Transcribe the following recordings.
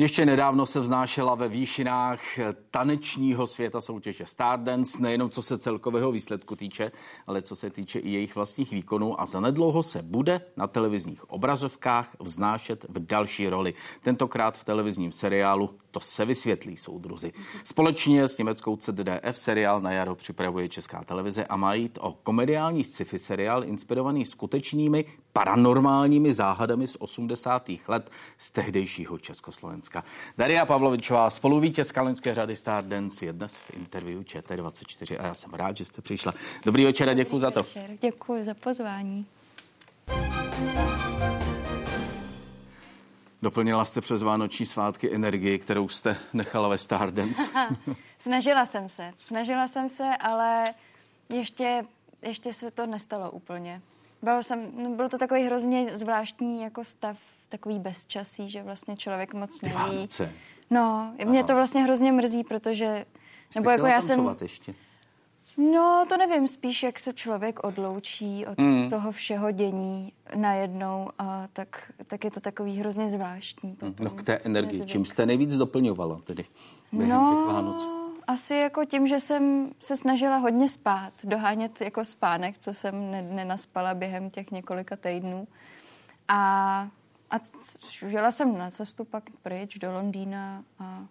Ještě nedávno se vznášela ve výšinách tanečního světa soutěže Stardance, nejenom co se celkového výsledku týče, ale co se týče i jejich vlastních výkonů a zanedlouho se bude na televizních obrazovkách vznášet v další roli. Tentokrát v televizním seriálu To se vysvětlí, soudruzi. Společně s německou CDF seriál na jaro připravuje Česká televize a má jít o komediální sci-fi seriál inspirovaný skutečnými paranormálními záhadami z 80. let z tehdejšího Československa. Daria Pavlovičová, spoluvítězka loňské řady Stardance, je dnes v interview ČT24 a já jsem rád, že jste přišla. Dobrý večer a děkuji za to. Děkuji za pozvání. Doplnila jste přes Vánoční svátky energii, kterou jste nechala ve Stardance. Snažila jsem se, snažila jsem se, ale ještě, ještě se to nestalo úplně. Byl, jsem, no, byl to takový hrozně zvláštní jako stav, takový bezčasí, že vlastně člověk moc neví. No, mě Aha. to vlastně hrozně mrzí, protože... Jste nebo jako já jsem... ještě? No, to nevím, spíš jak se člověk odloučí od mm. toho všeho dění najednou a tak, tak je to takový hrozně zvláštní. Potom. No k té energii, čím jste nejvíc doplňovala tedy během no, těch Vánoc? asi jako tím, že jsem se snažila hodně spát, dohánět jako spánek, co jsem ne, nenaspala během těch několika týdnů. A, a jela jsem na cestu pak pryč do Londýna a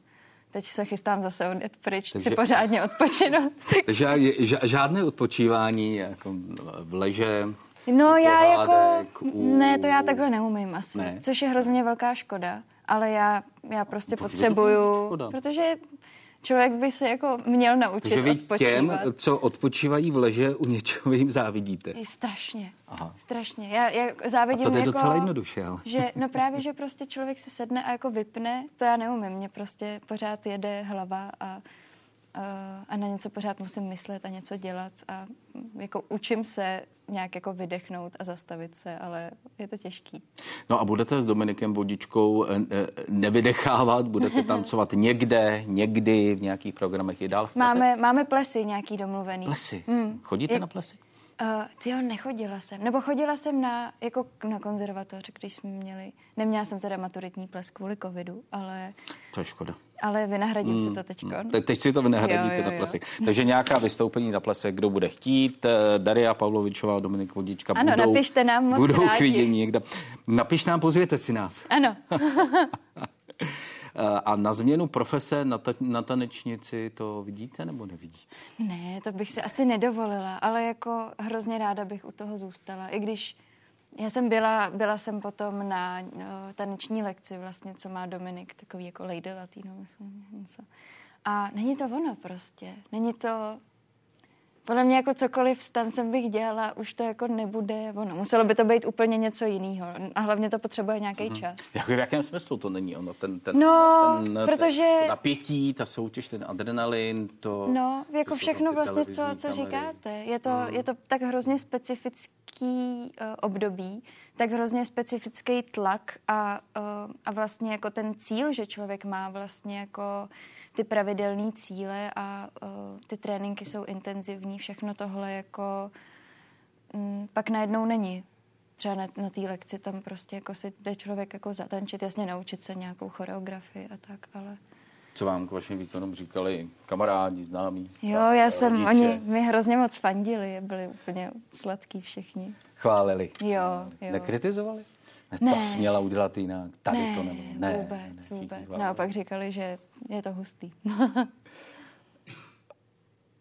teď se chystám zase odjet pryč, takže, si pořádně odpočinout. Takže žádné odpočívání jako v leže, No já jako, u... ne, to já takhle neumím asi, ne. což je hrozně velká škoda, ale já, já prostě Bože, potřebuju, protože člověk by se jako měl naučit Takže vy odpočívat. těm, co odpočívají v leže, u něčeho jim závidíte. Je strašně. Aha. Strašně. Já, já závidím a to je jako, docela jednoduše, ale. Že, no právě, že prostě člověk se sedne a jako vypne, to já neumím. Mě prostě pořád jede hlava a a na něco pořád musím myslet a něco dělat a jako učím se nějak jako vydechnout a zastavit se, ale je to těžký. No a budete s Dominikem Vodičkou eh, eh, nevydechávat, budete tancovat někde, někdy v nějakých programech i dál? Chcete? Máme, máme plesy nějaký domluvený. Plesy? Hmm. Chodíte je, na plesy? Uh, ty jo, nechodila jsem. Nebo chodila jsem na, jako na konzervatoř, když jsme měli, neměla jsem teda maturitní ples kvůli covidu, ale... To je škoda. Ale vynahradím mm, si to teď. Mm. Te, teď si to vynahradíte jo, jo, jo. na plesy. Takže nějaká vystoupení na plese, kdo bude chtít. Eh, Daria Pavlovičová, Dominik Vodička ano, budou, napište nám moc budou rádi. k vidění někde. Napiš nám, pozvěte si nás. Ano. A na změnu profese na, ta, na tanečnici to vidíte nebo nevidíte? Ne, to bych si asi nedovolila, ale jako hrozně ráda bych u toho zůstala. I když já jsem byla, byla jsem potom na no, taneční lekci vlastně, co má Dominik, takový jako Lady Latino, myslím, něco. A není to ono prostě. Není to, podle mě jako cokoliv s tancem bych dělala, už to jako nebude ono. Muselo by to být úplně něco jiného. A hlavně to potřebuje nějaký hmm. čas. Jako v jakém smyslu to není ono? Ten, ten, no, ten, protože... To napětí, ta soutěž, ten adrenalin, to... No, jako to všechno vlastně, co, co říkáte. Je to, hmm. je to tak hrozně specifický uh, období, tak hrozně specifický tlak a, uh, a vlastně jako ten cíl, že člověk má vlastně jako ty pravidelné cíle a uh, ty tréninky jsou intenzivní, všechno tohle jako um, pak najednou není. Třeba na, na té lekci tam prostě jako si jde člověk jako zatančit, jasně naučit se nějakou choreografii a tak, ale... Co vám k vašim výkonům říkali kamarádi, známí? Jo, já rodiče. jsem, oni mi hrozně moc fandili, byli úplně sladký všichni. Chválili? Jo, jo. Nekritizovali? Ne, ne. To jsi měla udělat jinak, tady ne, to nebo ne. vůbec, ne, vůbec. Naopak říkali, že je to hustý.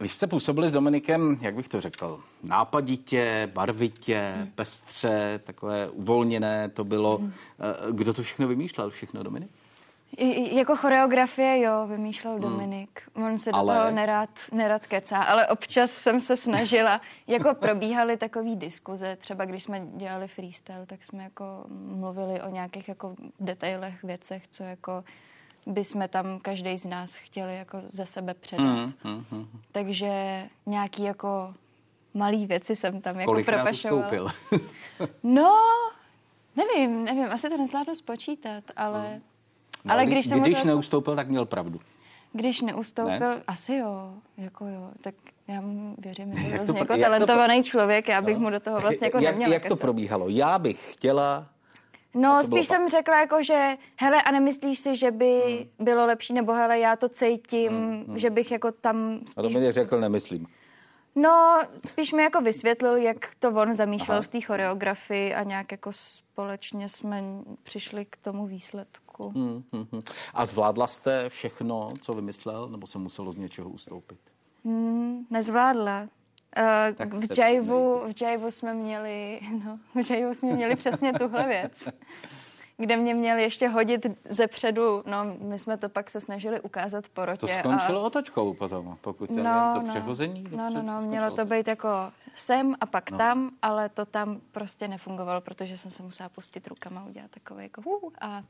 Vy jste působili s Dominikem, jak bych to řekl, nápaditě, barvitě, hmm. pestře, takové uvolněné to bylo. Hmm. Eh, kdo to všechno vymýšlel? Všechno Dominik? I, jako choreografie, jo, vymýšlel hmm. Dominik. On se ale... do toho nerad, nerad kecá, ale občas jsem se snažila, jako probíhaly takové diskuze, třeba když jsme dělali freestyle, tak jsme jako mluvili o nějakých jako detailech, věcech, co jako by jsme tam každý z nás chtěli jako ze sebe předat. Mm, mm, mm. Takže nějaký jako malý věci jsem tam jako propašovala. no, nevím, nevím, asi to nezvládnu spočítat, ale... Mm. No, ale když, když, když to... neustoupil, tak měl pravdu. Když neustoupil, ne? asi jo, jako jo, tak já mu věřím, že je jako talentovaný to... člověk, já bych no. mu do toho vlastně jako jak, neměla Jak to probíhalo? Já bych chtěla No, spíš jsem řekla jako, že hele, a nemyslíš si, že by hmm. bylo lepší, nebo hele, já to cítím, hmm. hmm. že bych jako tam spíš... A to mi řekl, nemyslím. No, spíš mi jako vysvětlil, jak to on zamýšlel Aha. v té choreografii a nějak jako společně jsme přišli k tomu výsledku. Hmm, hmm, hmm. A zvládla jste všechno, co vymyslel, nebo se muselo z něčeho ustoupit? Hmm, nezvládla. Uh, v Jaivu, v Jaivu jsme měli, no, v Jaivu jsme měli přesně tuhle věc, kde mě měli ještě hodit ze předu, no my jsme to pak se snažili ukázat porotě. To skončilo a... otočkou potom, pokud se no, to no, přehození? No, no, no, mělo to být jako sem a pak no. tam, ale to tam prostě nefungovalo, protože jsem se musela pustit rukama, udělat takové jako uh, a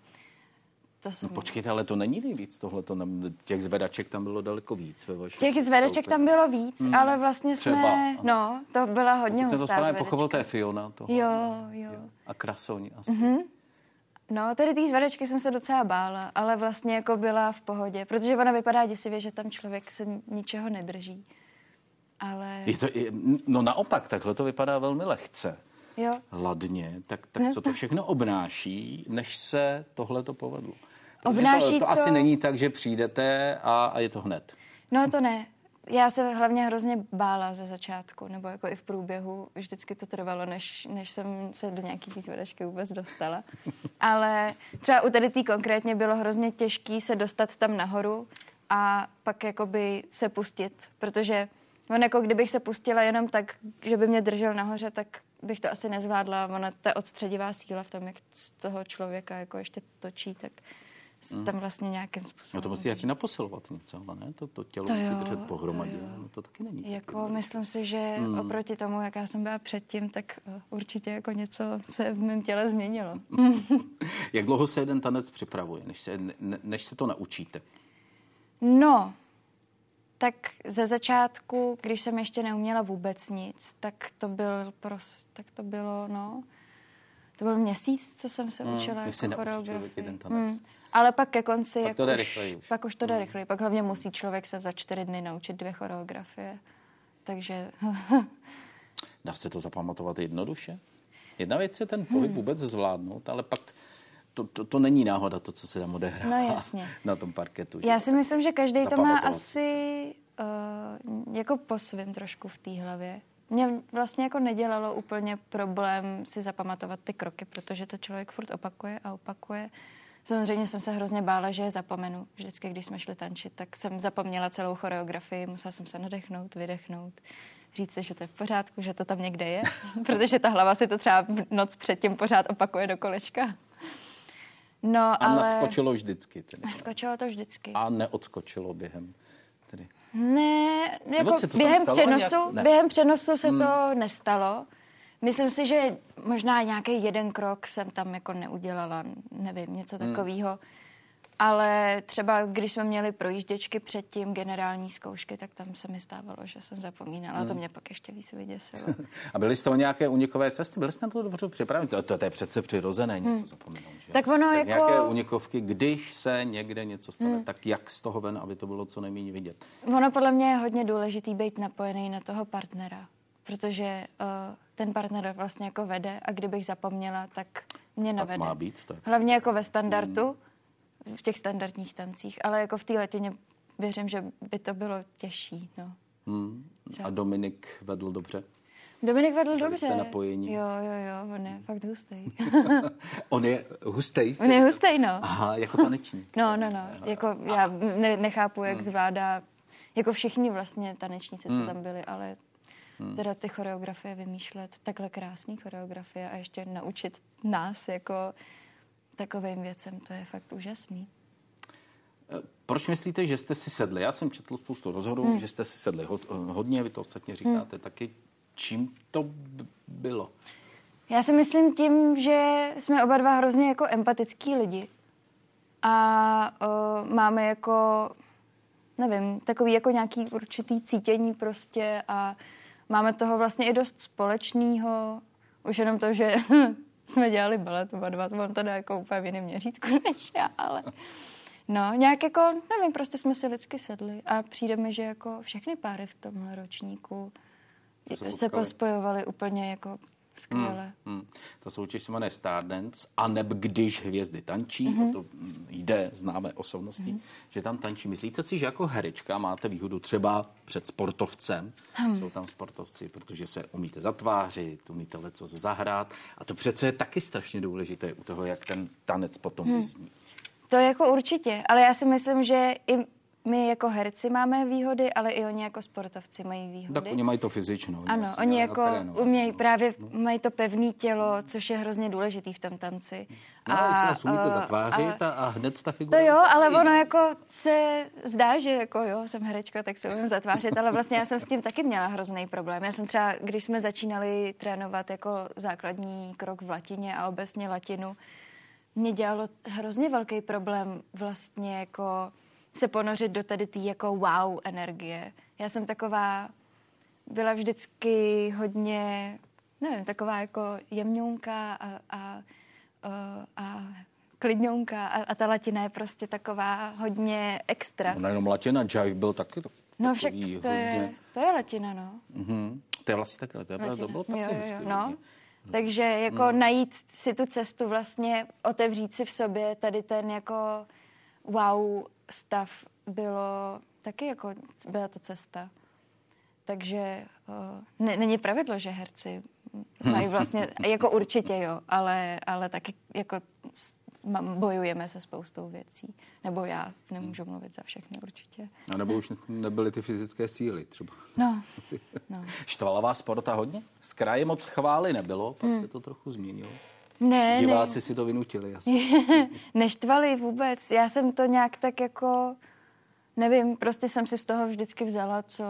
to jsem... No počkejte, ale to není nejvíc tohle, to těch zvedaček tam bylo daleko víc ve vašem Těch zvedaček tam bylo víc, hmm. ale vlastně Třeba, jsme, no, to byla hodně Pokud hustá jsem to správně pochopil, to je Fiona toho. Jo, jo. A Krasoň asi. Mm-hmm. No, tady ty zvedačky jsem se docela bála, ale vlastně jako byla v pohodě, protože ona vypadá děsivě, že tam člověk se ničeho nedrží. Ale... Je to, no naopak, takhle to vypadá velmi lehce. Jo. Ladně, tak, tak co to všechno obnáší, než se tohle to povedlo? Obnáší to, to, to asi není tak, že přijdete a, a je to hned. No to ne. Já se hlavně hrozně bála ze začátku, nebo jako i v průběhu. Vždycky to trvalo, než, než jsem se do nějaký té zvedačky vůbec dostala. Ale třeba u tady tý konkrétně bylo hrozně těžké se dostat tam nahoru a pak jakoby se pustit, protože on jako kdybych se pustila jenom tak, že by mě držel nahoře, tak bych to asi nezvládla. Ona ta odstředivá síla v tom, jak z toho člověka jako ještě točí, tak mm. tam vlastně nějakým způsobem. No to musí jaký naposilovat něco, ale ne? To, to tělo to musí jo, držet pohromadě. To, no to taky není. Jako taky myslím si, že mm. oproti tomu, jaká jsem byla předtím, tak uh, určitě jako něco se v mém těle změnilo. Jak dlouho se jeden tanec připravuje, než se, ne, než se to naučíte? No, tak ze začátku, když jsem ještě neuměla vůbec nic, tak to byl prost, tak to bylo, no, to byl měsíc, co jsem se mm, učila jako choreografii. Mm. Ale pak ke konci, pak, to jde už, už. pak už to jde mm. rychleji. Pak hlavně musí člověk se za čtyři dny naučit dvě choreografie. Takže... Dá se to zapamatovat jednoduše? Jedna věc je ten pohyb hmm. vůbec zvládnout, ale pak to, to, to není náhoda, to, co se tam odehrává no, jasně. na tom parketu. Já si myslím, že každý to má asi uh, jako po svým trošku v té hlavě. Mě vlastně jako nedělalo úplně problém si zapamatovat ty kroky, protože to člověk furt opakuje a opakuje. Samozřejmě jsem se hrozně bála, že je zapomenu. Vždycky, když jsme šli tančit, tak jsem zapomněla celou choreografii, musela jsem se nadechnout, vydechnout, říct si, že to je v pořádku, že to tam někde je, protože ta hlava si to třeba noc předtím pořád opakuje do kolečka. No, a ale... naskočilo vždycky. Tedy. Naskočilo to vždycky. A neodskočilo během tedy. Ne, jako během přenosu, ne. během přenosu se hmm. to nestalo. Myslím si, že možná nějaký jeden krok jsem tam jako neudělala, nevím, něco hmm. takového. Ale třeba když jsme měli projížděčky předtím, generální zkoušky, tak tam se mi stávalo, že jsem zapomínala. Hmm. To mě pak ještě víc vyděsilo. A byly z toho nějaké unikové cesty? Byly jste na to dobře připraveni? To, to, to je přece přirozené něco hmm. zapomenout. Že? Tak ono tak jako... Nějaké unikovky, když se někde něco stane, hmm. tak jak z toho ven, aby to bylo co nejméně vidět? Ono podle mě je hodně důležitý být napojený na toho partnera, protože uh, ten partner vlastně jako vede a kdybych zapomněla, tak mě navede. Tak má být, tak. Hlavně jako ve standardu. Hmm v těch standardních tancích, ale jako v té letině věřím, že by to bylo těžší. No. Hmm. A Dominik vedl dobře? Dominik vedl Byli dobře. Jste napojení? Jo, jo, jo, on je fakt hustý. on je hustý? On je hustý, no. Aha, jako tanečník. no, no, no. Jako, já ne, nechápu, jak hmm. zvládá, jako všichni vlastně tanečníci, hmm. co tam byli, ale hmm. teda ty choreografie vymýšlet, takhle krásný choreografie a ještě naučit nás jako takovým věcem. To je fakt úžasný. Eh, proč myslíte, že jste si sedli? Já jsem četl spoustu rozhodů, hmm. že jste si sedli hodně, vy to ostatně říkáte hmm. taky. Čím to bylo? Já si myslím tím, že jsme oba dva hrozně jako empatický lidi. A uh, máme jako, nevím, takový jako nějaký určitý cítění prostě a máme toho vlastně i dost společného. Už jenom to, že jsme dělali balet oba dva, to mám to jako úplně v jiném měřítku než já, ale no, nějak jako, nevím, prostě jsme si lidsky sedli a přijde mi, že jako všechny páry v tomhle ročníku se, se pospojovaly úplně jako skvěle. Hmm, hmm. Ta soutěž se jmenuje Stardance, a neb když hvězdy tančí, mm-hmm. o to jde, známe osobnosti, mm-hmm. že tam tančí. Myslíte si, že jako herečka máte výhodu třeba před sportovcem? Hmm. Jsou tam sportovci, protože se umíte zatvářit, umíte leco zahrát a to přece je taky strašně důležité u toho, jak ten tanec potom hmm. vyzní. To jako určitě, ale já si myslím, že i my jako herci máme výhody, ale i oni jako sportovci mají výhody. Tak oni mají to fyzično. Ano, jasně, oni jako umějí právě, mají to pevné tělo, což je hrozně důležitý v tom tanci. No, a, jestli umíte zatvářit a, a hned ta figura... To jo, ale ono jako se zdá, že jako jo, jsem herečka, tak se umím zatvářit, ale vlastně já jsem s tím taky měla hrozný problém. Já jsem třeba, když jsme začínali trénovat jako základní krok v latině a obecně latinu, mě dělalo hrozně velký problém vlastně jako se ponořit do tady té jako wow energie. Já jsem taková, byla vždycky hodně, nevím, taková jako jemňounka a, a, a, a klidňonka a, a ta latina je prostě taková hodně extra. No nejenom latina, jive byl taky to, No však to, hodně... je, to je latina, no. Mm-hmm. To je vlastně takhle, to, je, to bylo taky jo, jo, jo, no. Takže jako hmm. najít si tu cestu vlastně, otevřít si v sobě tady ten jako wow stav bylo taky jako, byla to cesta. Takže uh, ne, není pravidlo, že herci mají vlastně, jako určitě jo, ale, ale taky jako bojujeme se spoustou věcí. Nebo já nemůžu mluvit za všechny určitě. A nebo už nebyly ty fyzické síly třeba. No. no. Štvala vás porota hodně? Z kraje moc chvály nebylo, pak hmm. se to trochu změnilo. Ne, Diváci ne. si to vynutili asi. Neštvali vůbec. Já jsem to nějak tak jako, nevím, prostě jsem si z toho vždycky vzala co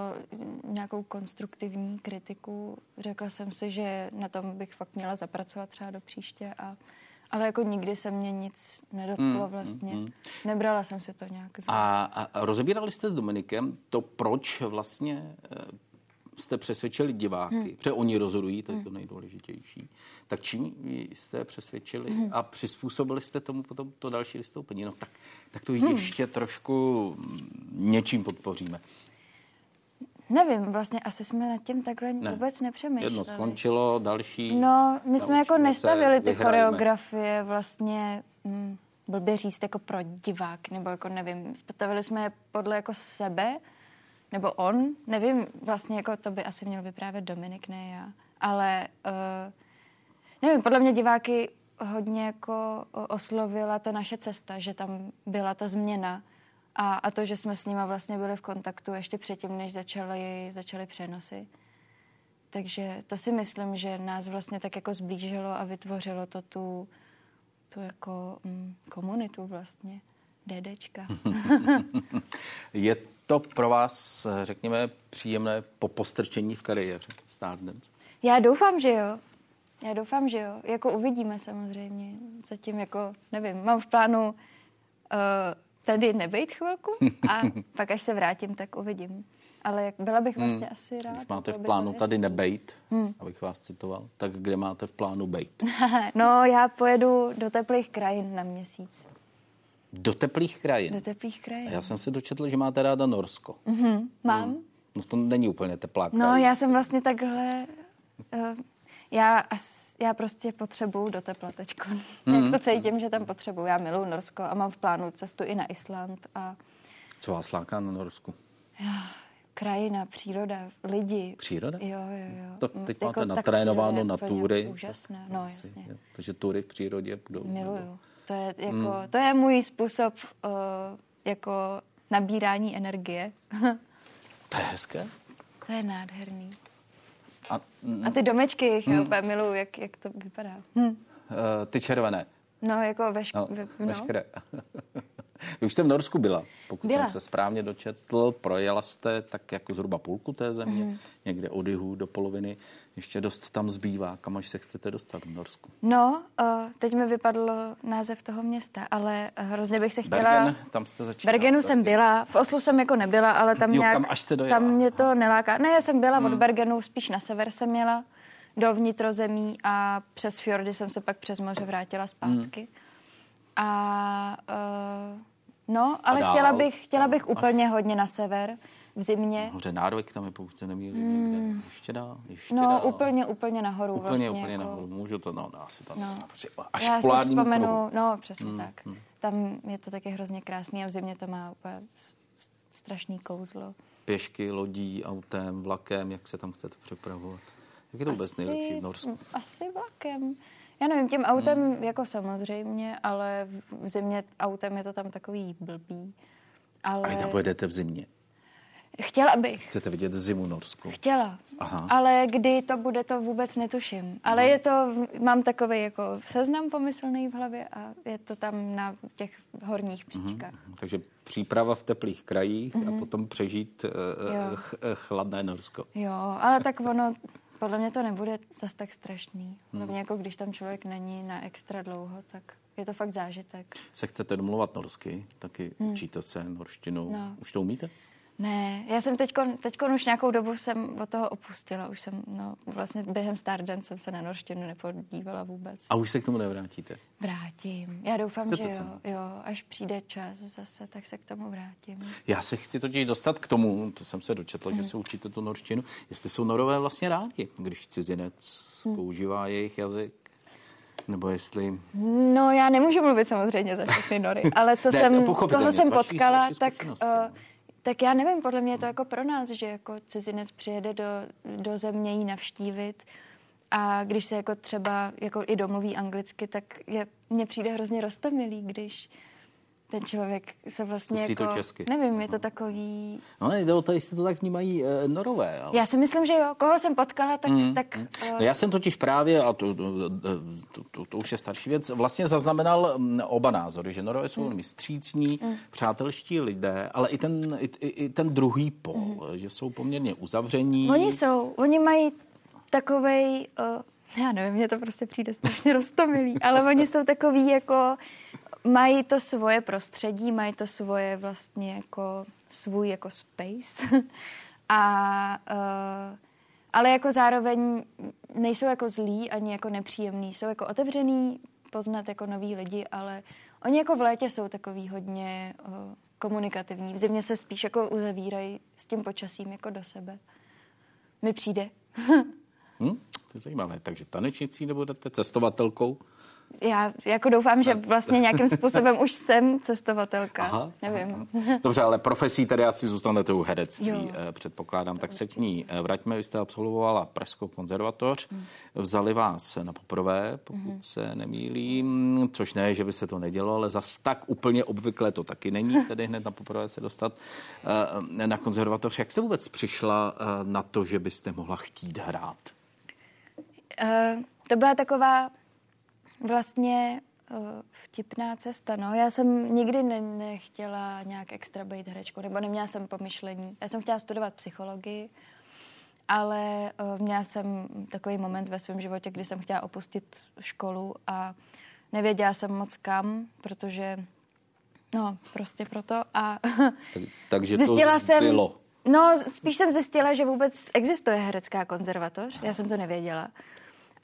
nějakou konstruktivní kritiku. Řekla jsem si, že na tom bych fakt měla zapracovat třeba do příště a ale jako nikdy se mě nic nedotklo mm, vlastně. Mm, mm. Nebrala jsem si to nějak. A, a rozebírali jste s Dominikem to, proč vlastně eh, jste přesvědčili diváky, hmm. protože oni rozhodují, to je to hmm. nejdůležitější, tak čím jste přesvědčili hmm. a přizpůsobili jste tomu potom to další vystoupení? No tak, tak to hmm. ještě trošku něčím podpoříme. Nevím, vlastně asi jsme nad tím takhle ne. vůbec nepřemýšleli. Jedno skončilo, další... No, my jsme jako nestavili ty vyhrajeme. choreografie vlastně, hm, blbě říct, jako pro divák, nebo jako nevím, stavili jsme je podle jako sebe, nebo on, nevím, vlastně jako to by asi měl vyprávět Dominik, ne já, ale uh, nevím, podle mě diváky hodně jako oslovila ta naše cesta, že tam byla ta změna a, a to, že jsme s nima vlastně byli v kontaktu ještě předtím, než začaly, začaly přenosy. Takže to si myslím, že nás vlastně tak jako zblížilo a vytvořilo to tu, tu jako mm, komunitu vlastně. DDčka. Je to pro vás, řekněme, příjemné po postrčení v kariéře Stardance? Já doufám, že jo. Já doufám, že jo. Jako uvidíme samozřejmě. Zatím jako, nevím, mám v plánu uh, tady nebejt chvilku a pak až se vrátím, tak uvidím. Ale jak byla bych vlastně hmm. asi rád. Když máte v plánu tady nebejt, hmm. abych vás citoval, tak kde máte v plánu bejt? no, já pojedu do teplých krajin na měsíc. Do teplých krajin. Do teplých krajin. A já jsem si dočetl, že máte ráda Norsko. Mm-hmm, mám. Mm. No to není úplně teplá krajina. No já jsem vlastně takhle... Uh, já, já prostě potřebuju do tepla teďko. Mm-hmm. To cítím, že tam potřebuju. Já miluji Norsko a mám v plánu cestu i na Island. A... Co vás láká na Norsku? krajina, příroda, lidi. Příroda? Jo, jo, jo. To teď jako máte natrénováno na tury. Úžasné, no jasně. Jo. Takže tury v přírodě budou. Miluju. Nebo... To je, jako, mm. to je můj způsob uh, jako nabírání energie. to je hezké. To je nádherný. A, a ty domečky, mm, já úplně miluju, jak, jak to vypadá. Hm. Uh, ty červené. No, jako veš- no, ve, no. veškeré. Vy už jste v Norsku byla, pokud byla. jsem se správně dočetl. Projela jste tak jako zhruba půlku té země, mm. někde od jihu do poloviny. Ještě dost tam zbývá. Kam až se chcete dostat v Norsku? No, uh, teď mi vypadl název toho města, ale hrozně bych se chtěla... Bergen, tam jste začínala. Bergenu jsem byla, v Oslu jsem jako nebyla, ale tam jo, nějak... Kam až jste Tam mě to neláká. Ne, já jsem byla mm. od Bergenu, spíš na sever jsem měla do vnitrozemí a přes fjordy jsem se pak přes moře vrátila zpátky. Mm. A uh, no, ale chtěla bych, chtěla bych úplně hodně na sever. v zimě. Hoře Nárvek tam je, pokud se nemýlím, mm. ještě dál, ještě No, dál. úplně, úplně nahoru Úplně, vlastně. úplně jako... nahoru. Můžu to, no, asi tam. No. Až Já si vzpomenu, kruhu. no, přesně mm. tak. Mm. Tam je to taky hrozně krásný a v zimě to má úplně strašný kouzlo. Pěšky, lodí, autem, vlakem, jak se tam chcete přepravovat? Jak je to vůbec nejlepší v Norsku? Asi vlakem. Já nevím, tím autem hmm. jako samozřejmě, ale v zimě autem je to tam takový blbý. Ale... A tam pojedete v zimě? Chtěla bych. Chcete vidět zimu Norsku? Chtěla. Aha. Ale kdy to bude, to vůbec netuším. Ale hmm. je to, mám takový jako seznam pomyslný v hlavě a je to tam na těch horních příčkách. Hmm. Takže příprava v teplých krajích hmm. a mhm. potom přežít uh, ch- chladné Norsko. Jo, ale tak ono, podle mě to nebude zas tak strašný. Hlavně hmm. jako když tam člověk není na extra dlouho, tak je to fakt zážitek. Se chcete domluvat norsky, taky hmm. učíte se norštinu. No. Už to umíte? Ne, já jsem teďkon, teďkon už nějakou dobu jsem od toho opustila. Už jsem, no, vlastně během Stardance jsem se na norštinu nepodívala vůbec. A už se k tomu nevrátíte? Vrátím. Já doufám, Chcete že jo, jo. Až přijde čas zase, tak se k tomu vrátím. Já se chci totiž dostat k tomu, to jsem se dočetla, hmm. že se učíte tu norštinu, jestli jsou norové vlastně rádi, když cizinec hmm. používá jejich jazyk. Nebo jestli... No, já nemůžu mluvit samozřejmě za všechny nory, ale co ne, jsem, koho jsem potkala, vaší, tak uh, tak já nevím, podle mě je to jako pro nás, že jako cizinec přijede do, do země jí navštívit a když se jako třeba jako i domluví anglicky, tak je, mně přijde hrozně rostomilý, když ten člověk se vlastně Pustí jako... to česky. Nevím, je to takový... No ne, jde o to, jestli to tak vnímají e, norové. Ale... Já si myslím, že jo. Koho jsem potkala, tak... Mm. tak mm. Uh... No já jsem totiž právě, a to, to, to, to, to už je starší věc, vlastně zaznamenal mm, oba názory, že norové jsou mm. velmi střícní, mm. přátelští lidé, ale i ten, i, i ten druhý pol, mm. že jsou poměrně uzavření. Oni jsou, oni mají takovej... Uh, já nevím, mně to prostě přijde strašně roztomilý, ale oni jsou takový jako mají to svoje prostředí, mají to svoje vlastně jako svůj jako space. A, uh, ale jako zároveň nejsou jako zlí ani jako nepříjemný. Jsou jako otevřený poznat jako noví lidi, ale oni jako v létě jsou takový hodně uh, komunikativní. V zimě se spíš jako uzavírají s tím počasím jako do sebe. Mi přijde. hmm, to je zajímavé. Takže tanečnicí nebudete cestovatelkou? Já jako doufám, že vlastně nějakým způsobem už jsem cestovatelka. Aha, Nevím. Aha. Dobře, ale profesí tady asi zůstanete u herectví, jo. Eh, předpokládám. Tak se k ní eh, vraťme. Vy jste absolvovala Pražskou konzervatoř. Hmm. Vzali vás na poprvé, pokud hmm. se nemýlím, což ne, že by se to nedělo, ale zas tak úplně obvykle to taky není, tedy hned na poprvé se dostat eh, na konzervatoř. Jak jste vůbec přišla na to, že byste mohla chtít hrát? Uh, to byla taková vlastně uh, vtipná cesta. No. Já jsem nikdy ne- nechtěla nějak extra být herečkou, nebo neměla jsem pomyšlení. Já jsem chtěla studovat psychologii, ale uh, měla jsem takový moment ve svém životě, kdy jsem chtěla opustit školu a nevěděla jsem moc kam, protože no, prostě proto. A tak, takže zjistila to jsem, bylo. No, spíš jsem zjistila, že vůbec existuje herecká konzervatoř. Já jsem to nevěděla.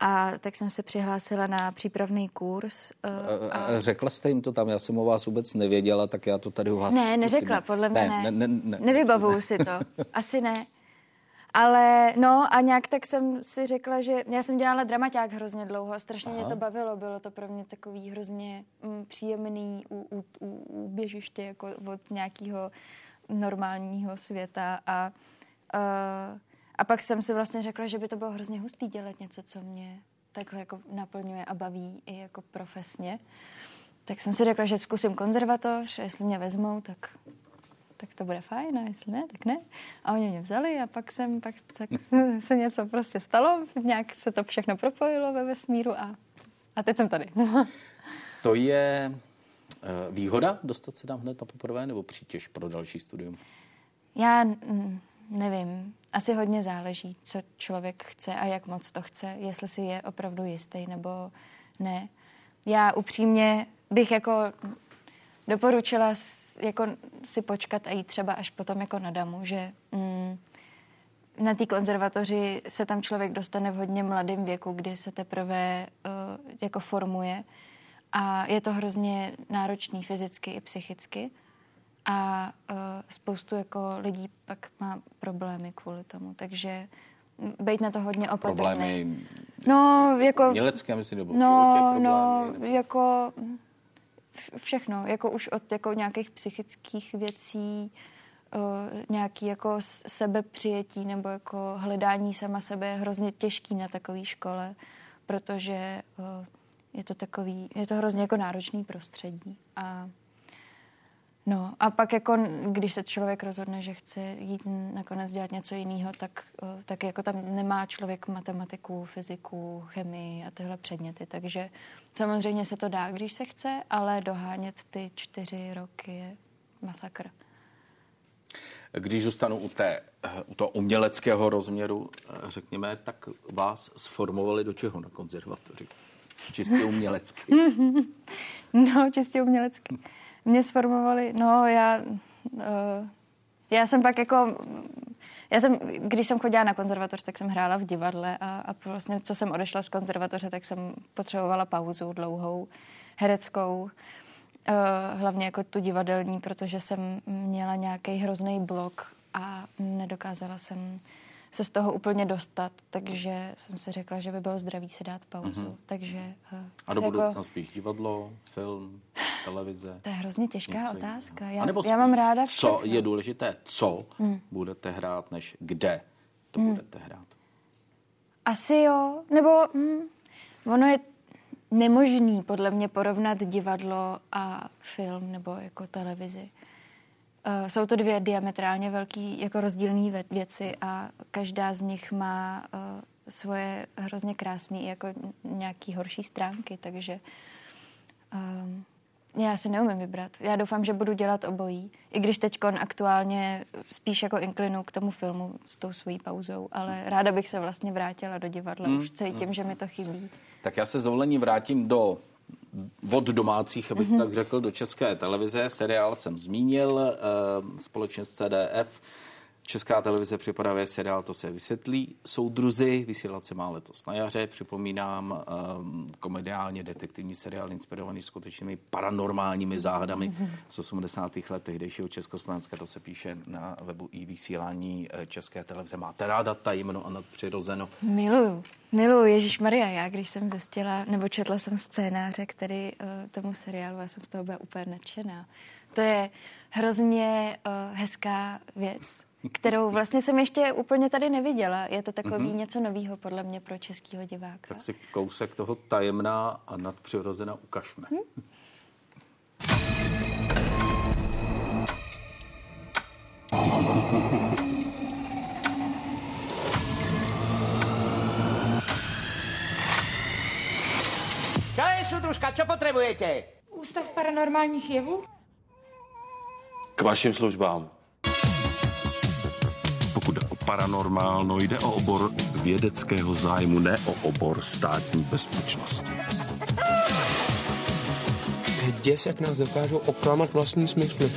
A tak jsem se přihlásila na přípravný kurz. Uh, a... Řekla jste jim to tam, já jsem o vás vůbec nevěděla, tak já to tady u vás... Ne, neřekla, musím... podle mě ne. ne. ne, ne, ne Nevybavuju si to, asi ne. Ale no a nějak tak jsem si řekla, že já jsem dělala dramaťák hrozně dlouho a strašně Aha. mě to bavilo. Bylo to pro mě takový hrozně mm, příjemný u, u, u, u běžiště jako od nějakého normálního světa a uh, a pak jsem si vlastně řekla, že by to bylo hrozně hustý dělat něco, co mě takhle jako naplňuje a baví i jako profesně. Tak jsem si řekla, že zkusím konzervatoř, jestli mě vezmou, tak, tak to bude fajn, a jestli ne, tak ne. A oni mě vzali a pak jsem, pak tak se něco prostě stalo, nějak se to všechno propojilo ve vesmíru a, a teď jsem tady. to je eh, výhoda dostat se tam hned na poprvé nebo přítěž pro další studium? Já nevím. Asi hodně záleží, co člověk chce a jak moc to chce, jestli si je opravdu jistý nebo ne. Já upřímně bych jako doporučila jako si počkat a jít třeba až potom jako na damu, že mm, na té konzervatoři se tam člověk dostane v hodně mladém věku, kdy se teprve uh, jako formuje. A je to hrozně náročný fyzicky i psychicky a uh, spoustu jako lidí pak má problémy kvůli tomu, takže být na to hodně opatrný. Problémy no, jako, mělecké, myslím, nebo no, problémy, no, nebo... jako všechno, jako už od jako nějakých psychických věcí, uh, nějaký jako sebepřijetí nebo jako hledání sama sebe je hrozně těžký na takové škole, protože uh, je to takový, je to hrozně jako náročný prostředí a No a pak jako, když se člověk rozhodne, že chce jít nakonec dělat něco jiného, tak, eh, tak jako tam nemá člověk matematiku, fyziku, chemii a tyhle předměty. Takže samozřejmě se to dá, když se chce, ale dohánět ty čtyři roky je masakr. Když zůstanu u, té, eh, u toho uměleckého rozměru, eh, řekněme, tak vás sformovali do čeho na konzervatoři? Čistě umělecky. no, čistě umělecky mě sformovali, no já, uh, já jsem pak jako, já jsem, když jsem chodila na konzervatoř, tak jsem hrála v divadle a, a vlastně, co jsem odešla z konzervatoře, tak jsem potřebovala pauzu dlouhou, hereckou, uh, hlavně jako tu divadelní, protože jsem měla nějaký hrozný blok a nedokázala jsem se z toho úplně dostat, takže jsem si řekla, že by bylo zdravý si dát pauzu. Mm-hmm. Takže, uh, a do budoucna jako... spíš divadlo, film, televize? To je hrozně těžká otázka. Já, já mám ráda všechno. Co je důležité, co hmm. budete hrát, než kde to hmm. budete hrát? Asi jo, nebo hm, ono je nemožný podle mě porovnat divadlo a film nebo jako televizi. Uh, jsou to dvě diametrálně velký, jako rozdílné věci a každá z nich má uh, svoje hrozně krásné jako nějaký horší stránky, takže um, já si neumím vybrat. Já doufám, že budu dělat obojí. I když teď aktuálně spíš jako inklinu k tomu filmu s tou svojí pauzou, ale ráda bych se vlastně vrátila do divadla. Hmm. Už cítím, hmm. že mi to chybí. Tak já se s dovolením vrátím do od domácích, abych mm-hmm. tak řekl, do české televize. Seriál jsem zmínil uh, společně s CDF. Česká televize připravuje seriál, to se vysvětlí. Soudruzi, vysílat se má letos na jaře. Připomínám um, komediálně detektivní seriál inspirovaný skutečnými paranormálními záhadami z 80. let tehdejšího Československa. To se píše na webu i vysílání eh, České televize. Máte ráda tajemno a nadpřirozeno? Miluju. Miluju Ježíš Maria. Já, když jsem zjistila, nebo četla jsem scénáře, který uh, tomu seriálu, já jsem z toho byla úplně nadšená. To je hrozně uh, hezká věc kterou vlastně jsem ještě úplně tady neviděla. Je to takový mm-hmm. něco nového podle mě pro českého diváka. Tak si kousek toho tajemná a nadpřirozena ukažme. Hmm? Čo je, sudružka, čo potřebujete? Ústav paranormálních jevů? K vašim službám paranormálno jde o obor vědeckého zájmu, ne o obor státní bezpečnosti. Děs, jak nás dokážou oklamat vlastní smysly.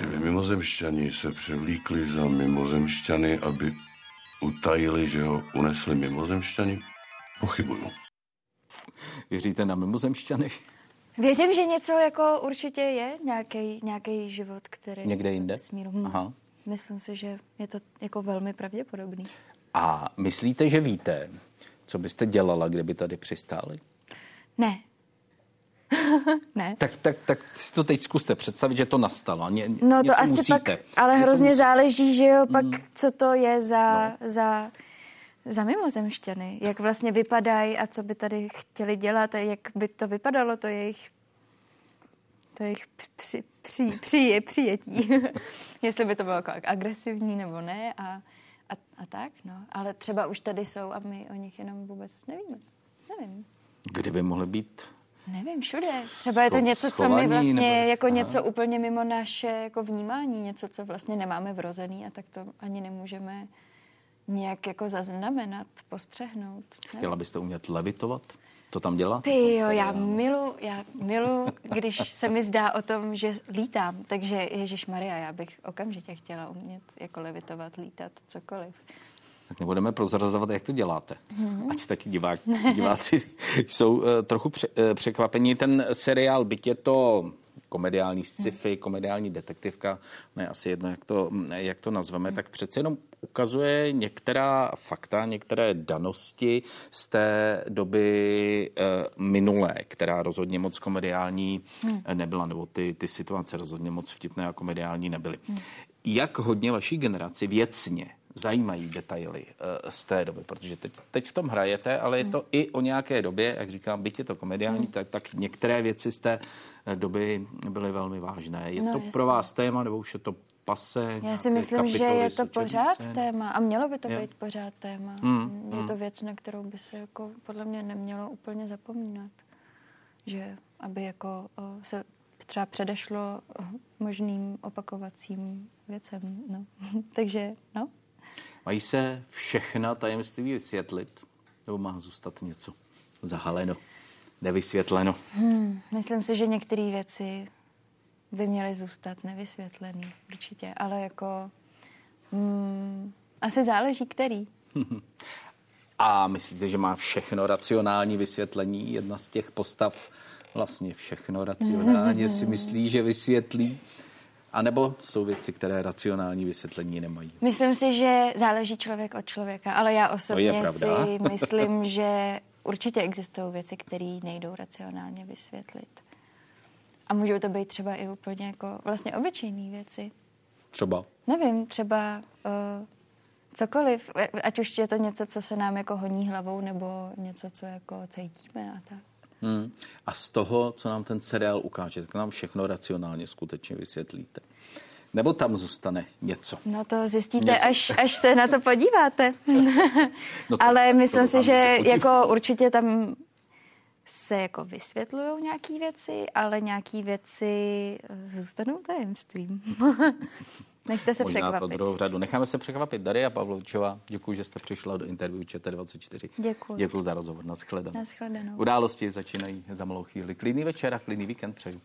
Že by mimozemšťani se převlíkli za mimozemšťany, aby utajili, že ho unesli mimozemšťani? Pochybuju. Věříte na mimozemšťany? Věřím, že něco jako určitě je, nějaký, nějaký život, který... Někde jinde? Smíru. Hm. Aha. Myslím si, že je to jako velmi pravděpodobný. A myslíte, že víte, co byste dělala, kdyby tady přistáli? Ne. ne. Tak, tak, tak si to teď zkuste představit, že to nastalo. Ně, no to asi musíte. pak, ale hrozně musí... záleží, že jo, pak hmm. co to je za, no. za za mimozemšťany, jak vlastně vypadají a co by tady chtěli dělat a jak by to vypadalo, to jejich to jejich při, při, při, přijetí. Jestli by to bylo jako agresivní nebo ne a, a, a tak, no. Ale třeba už tady jsou a my o nich jenom vůbec nevíme. Nevím. Kde by mohly být? Nevím, všude. Třeba je to něco, co my vlastně nebo... jako Aha. něco úplně mimo naše jako vnímání, něco, co vlastně nemáme vrozený a tak to ani nemůžeme nějak jako zaznamenat, postřehnout. Ne? Chtěla byste umět levitovat? To tam dělat? Ty jo, já milu, já milu, když se mi zdá o tom, že lítám. Takže Ježíš Maria, já bych okamžitě chtěla umět jako levitovat, lítat, cokoliv. Tak nebudeme prozrazovat, jak to děláte. Mm-hmm. Ať taky divák, diváci jsou uh, trochu pře, uh, překvapení. Ten seriál, byť je to komediální sci-fi, komediální detektivka, ne asi jedno, jak to, jak to nazveme, tak přece jenom ukazuje některá fakta, některé danosti z té doby e, minulé, která rozhodně moc komediální hmm. nebyla, nebo ty, ty situace rozhodně moc vtipné a komediální nebyly. Hmm. Jak hodně vaší generaci věcně zajímají detaily uh, z té doby, protože teď, teď v tom hrajete, ale je to hmm. i o nějaké době, jak říkám, byť je to komediální, hmm. tak, tak některé věci z té eh, doby byly velmi vážné. Je no, to jasný. pro vás téma, nebo už je to pase? Já si myslím, že je to pořád téma a mělo by to je. být pořád téma. Hmm. Je hmm. to věc, na kterou by se jako podle mě nemělo úplně zapomínat. Že aby jako se třeba předešlo možným opakovacím věcem. No. Takže, no. Mají se všechna tajemství vysvětlit? Nebo má zůstat něco zahaleno, nevysvětleno? Hmm, myslím si, že některé věci by měly zůstat nevysvětlený, určitě. Ale jako hmm, asi záleží, který. A myslíte, že má všechno racionální vysvětlení? Jedna z těch postav vlastně všechno racionálně si myslí, že vysvětlí? A nebo jsou věci, které racionální vysvětlení nemají? Myslím si, že záleží člověk od člověka, ale já osobně si myslím, že určitě existují věci, které nejdou racionálně vysvětlit. A můžou to být třeba i úplně jako vlastně obyčejné věci. Třeba? Nevím, třeba uh, cokoliv, ať už je to něco, co se nám jako honí hlavou, nebo něco, co jako cítíme a tak. Hmm. A z toho, co nám ten seriál ukáže, tak nám všechno racionálně skutečně vysvětlíte. Nebo tam zůstane něco? No to zjistíte, něco. Až, až se na to podíváte. no to, Ale myslím si, že jako určitě tam se jako vysvětlují nějaké věci, ale nějaké věci eh, zůstanou tajemstvím. Nechte se Možná překvapit. pro druhou řadu. Necháme se překvapit. Daria Pavlovčová, děkuji, že jste přišla do interview ČT24. Děkuji. Děkuji za rozhovor. Naschledanou. Naschledanou. Události začínají za malou chvíli. Klidný večer a klidný víkend přeju.